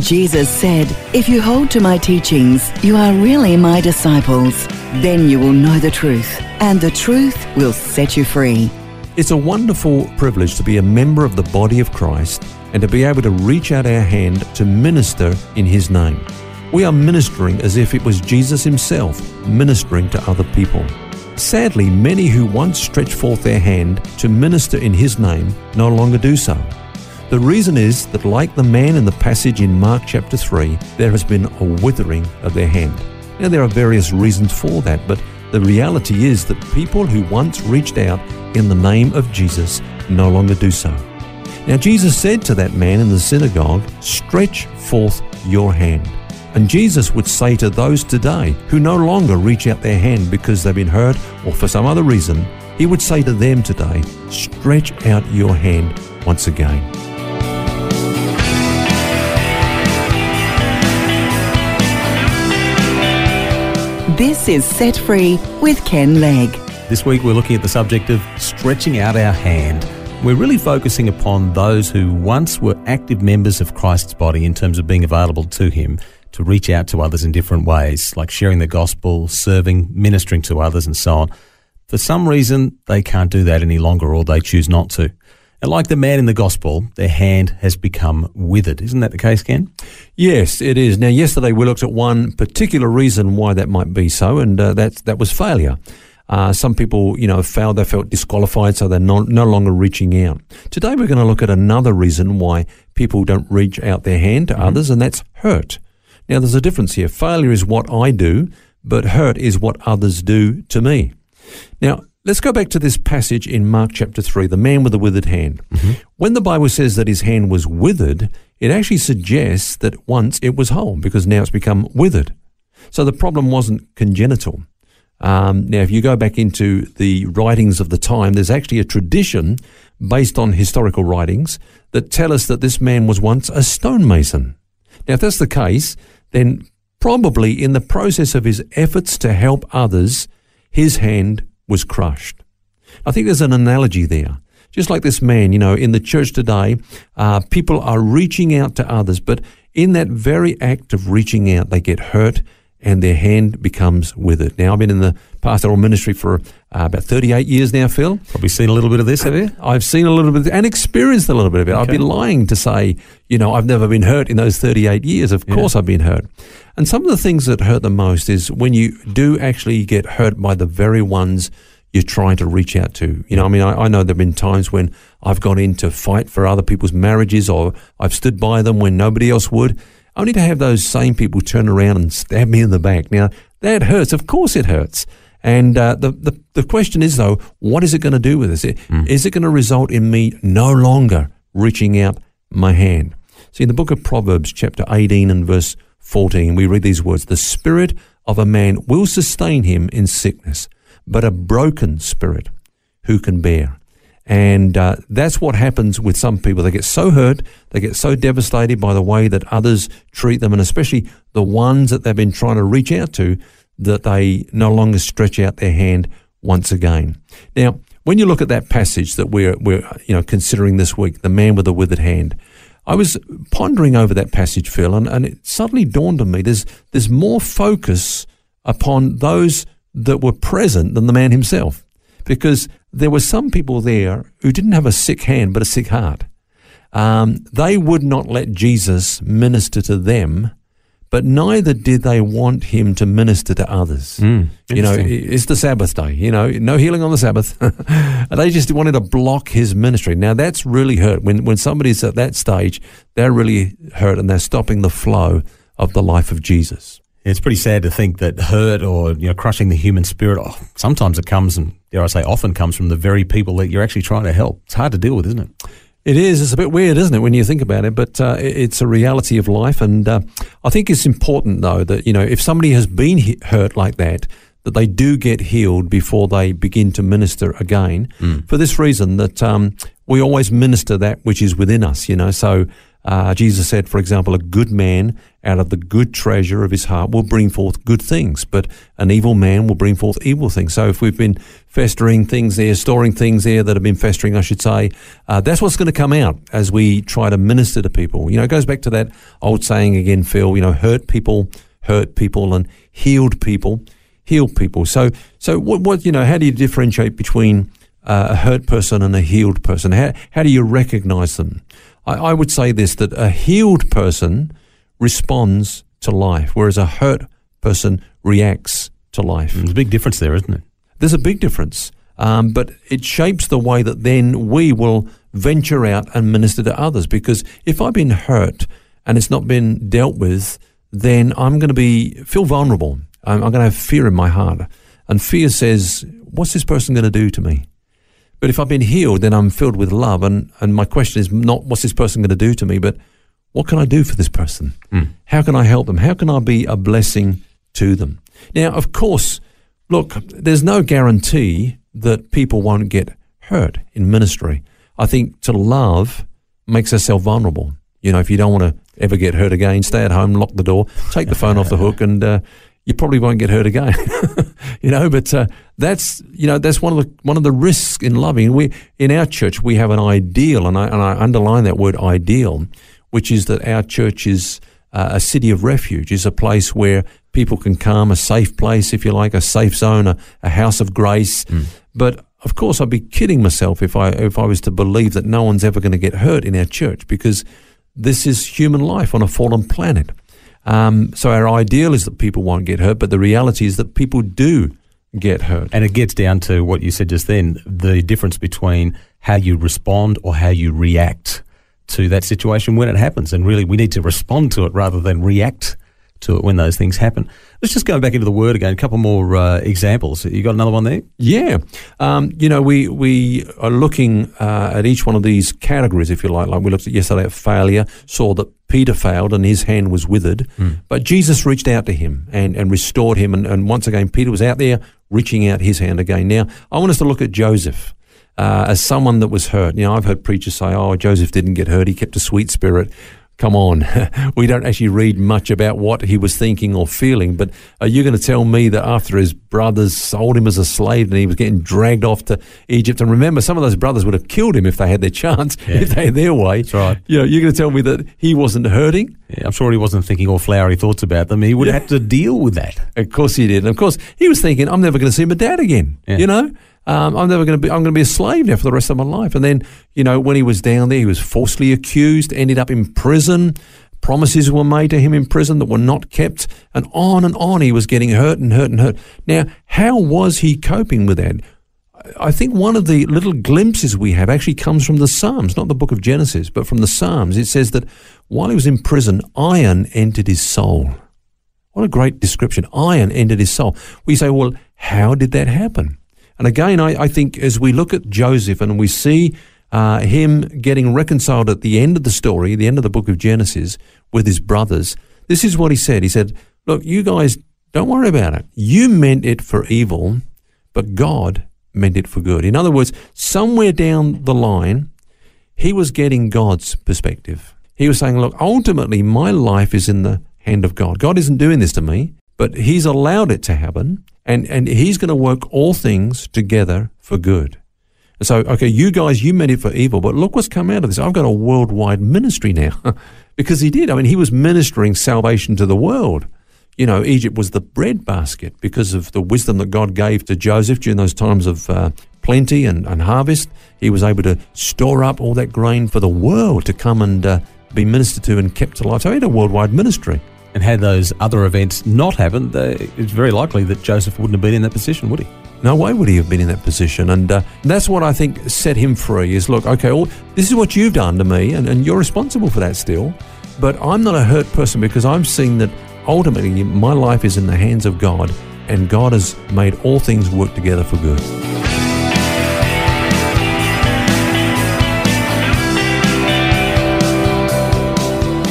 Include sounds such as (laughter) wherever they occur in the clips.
Jesus said, If you hold to my teachings, you are really my disciples. Then you will know the truth, and the truth will set you free. It's a wonderful privilege to be a member of the body of Christ and to be able to reach out our hand to minister in His name. We are ministering as if it was Jesus Himself ministering to other people. Sadly, many who once stretched forth their hand to minister in His name no longer do so. The reason is that, like the man in the passage in Mark chapter 3, there has been a withering of their hand. Now, there are various reasons for that, but the reality is that people who once reached out in the name of Jesus no longer do so. Now, Jesus said to that man in the synagogue, Stretch forth your hand. And Jesus would say to those today who no longer reach out their hand because they've been hurt or for some other reason, He would say to them today, Stretch out your hand once again. This is Set Free with Ken Legg. This week we're looking at the subject of stretching out our hand. We're really focusing upon those who once were active members of Christ's body in terms of being available to Him to reach out to others in different ways, like sharing the gospel, serving, ministering to others, and so on. For some reason, they can't do that any longer or they choose not to. And like the man in the gospel, their hand has become withered. Isn't that the case, Ken? Yes, it is. Now, yesterday we looked at one particular reason why that might be so, and uh, that that was failure. Uh, some people, you know, failed, they felt disqualified, so they're no, no longer reaching out. Today we're going to look at another reason why people don't reach out their hand to mm-hmm. others, and that's hurt. Now, there's a difference here. Failure is what I do, but hurt is what others do to me. Now, Let's go back to this passage in Mark chapter 3, the man with the withered hand. Mm-hmm. When the Bible says that his hand was withered, it actually suggests that once it was whole because now it's become withered. So the problem wasn't congenital. Um, now, if you go back into the writings of the time, there's actually a tradition based on historical writings that tell us that this man was once a stonemason. Now, if that's the case, then probably in the process of his efforts to help others, his hand was crushed. I think there's an analogy there. Just like this man, you know, in the church today, uh, people are reaching out to others, but in that very act of reaching out, they get hurt and their hand becomes withered. Now, I've been in the pastoral ministry for uh, about 38 years now, Phil. Probably seen a little bit of this, have you? I've seen a little bit and experienced a little bit of it. Okay. I'd be lying to say, you know, I've never been hurt in those 38 years. Of yeah. course, I've been hurt. And some of the things that hurt the most is when you do actually get hurt by the very ones you're trying to reach out to. You know, I mean, I, I, know there have been times when I've gone in to fight for other people's marriages or I've stood by them when nobody else would, only to have those same people turn around and stab me in the back. Now, that hurts. Of course it hurts. And uh, the, the, the question is, though, what is it going to do with us? Mm. Is it going to result in me no longer reaching out my hand? See, in the book of Proverbs, chapter 18 and verse 14, we read these words The spirit of a man will sustain him in sickness but a broken spirit who can bear. And uh, that's what happens with some people. They get so hurt, they get so devastated by the way that others treat them, and especially the ones that they've been trying to reach out to, that they no longer stretch out their hand once again. Now, when you look at that passage that we're, we're you know, considering this week, the man with the withered hand, I was pondering over that passage, Phil, and, and it suddenly dawned on me there's, there's more focus upon those that were present than the man himself. Because there were some people there who didn't have a sick hand but a sick heart. Um, they would not let Jesus minister to them, but neither did they want him to minister to others. Mm, you know, it's the Sabbath day, you know, no healing on the Sabbath. (laughs) they just wanted to block his ministry. Now that's really hurt. When, when somebody's at that stage, they're really hurt and they're stopping the flow of the life of Jesus. It's pretty sad to think that hurt or you know crushing the human spirit. Oh, sometimes it comes and dare I say often comes from the very people that you're actually trying to help. It's hard to deal with, isn't it? It is. It's a bit weird, isn't it, when you think about it? But uh, it's a reality of life, and uh, I think it's important though that you know if somebody has been hurt like that, that they do get healed before they begin to minister again. Mm. For this reason, that um, we always minister that which is within us. You know, so uh, Jesus said, for example, a good man out of the good treasure of his heart will bring forth good things, but an evil man will bring forth evil things. So if we've been festering things there, storing things there that have been festering, I should say, uh, that's what's going to come out as we try to minister to people. You know, it goes back to that old saying again, Phil, you know, hurt people, hurt people, and healed people, heal people. So, so what, what you know, how do you differentiate between uh, a hurt person and a healed person? How, how do you recognize them? I, I would say this that a healed person responds to life, whereas a hurt person reacts to life. There's a big difference there, isn't it? There's a big difference. Um, but it shapes the way that then we will venture out and minister to others. Because if I've been hurt and it's not been dealt with, then I'm going to be feel vulnerable. I'm, I'm going to have fear in my heart, and fear says, "What's this person going to do to me?" But if I've been healed, then I'm filled with love. And, and my question is not what's this person going to do to me, but what can I do for this person? Mm. How can I help them? How can I be a blessing to them? Now, of course, look, there's no guarantee that people won't get hurt in ministry. I think to love makes ourselves vulnerable. You know, if you don't want to ever get hurt again, stay at home, lock the door, take the phone off the hook, and uh, you probably won't get hurt again. (laughs) you know, but uh, that's you know that's one of the one of the risks in loving. We in our church we have an ideal, and I and I underline that word ideal, which is that our church is uh, a city of refuge, is a place where people can come, a safe place, if you like, a safe zone, a, a house of grace. Mm. But of course, I'd be kidding myself if I if I was to believe that no one's ever going to get hurt in our church because this is human life on a fallen planet. Um, so our ideal is that people won't get hurt, but the reality is that people do get hurt. And it gets down to what you said just then the difference between how you respond or how you react to that situation when it happens. And really, we need to respond to it rather than react to it when those things happen. Let's just go back into the word again. A couple more uh, examples. You got another one there? Yeah. Um, you know, we we are looking uh, at each one of these categories, if you like. Like we looked at yesterday at failure, saw that Peter failed and his hand was withered, mm. but Jesus reached out to him and, and restored him. And, and once again, Peter was out there reaching out his hand again. Now, I want us to look at Joseph. Uh, as someone that was hurt. You know, I've heard preachers say, oh, Joseph didn't get hurt. He kept a sweet spirit come on, (laughs) we don't actually read much about what he was thinking or feeling. But are you going to tell me that after his brothers sold him as a slave and he was getting dragged off to Egypt? And remember, some of those brothers would have killed him if they had their chance, (laughs) yeah. if they had their way. That's right. You know, you're going to tell me that he wasn't hurting? Yeah, I'm sure he wasn't thinking all flowery thoughts about them. He would yeah. have to deal with that. Of course he did. And of course, he was thinking, I'm never going to see my dad again. You know? Um, I'm never going to be. I'm going to be a slave now for the rest of my life. And then, you know, when he was down there, he was falsely accused, ended up in prison. Promises were made to him in prison that were not kept, and on and on he was getting hurt and hurt and hurt. Now, how was he coping with that? I think one of the little glimpses we have actually comes from the Psalms, not the book of Genesis, but from the Psalms. It says that while he was in prison, iron entered his soul. What a great description. Iron entered his soul. We say, well, how did that happen? And again, I, I think as we look at Joseph and we see uh, him getting reconciled at the end of the story, the end of the book of Genesis, with his brothers, this is what he said. He said, Look, you guys, don't worry about it. You meant it for evil, but God meant it for good. In other words, somewhere down the line, he was getting God's perspective. He was saying, Look, ultimately, my life is in the hand of God. God isn't doing this to me, but He's allowed it to happen, and, and He's going to work all things together for good. So, okay, you guys, you meant it for evil, but look what's come out of this. I've got a worldwide ministry now. (laughs) because he did. I mean, he was ministering salvation to the world. You know, Egypt was the breadbasket because of the wisdom that God gave to Joseph during those times of uh, plenty and, and, harvest. He was able to store up all that grain for the world to come and uh, be ministered to and kept alive. So he had a worldwide ministry. And had those other events not happened, uh, it's very likely that Joseph wouldn't have been in that position, would he? No way would he have been in that position. And uh, that's what I think set him free is look, okay, all, this is what you've done to me, and, and you're responsible for that still. But I'm not a hurt person because I'm seeing that ultimately my life is in the hands of God, and God has made all things work together for good.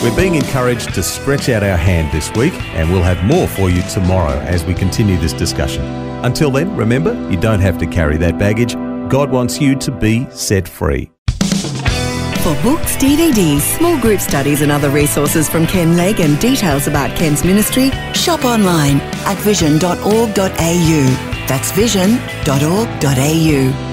We're being encouraged to stretch out our hand this week, and we'll have more for you tomorrow as we continue this discussion. Until then, remember, you don't have to carry that baggage. God wants you to be set free. For books, DVDs, small group studies, and other resources from Ken Legg and details about Ken's ministry, shop online at vision.org.au. That's vision.org.au.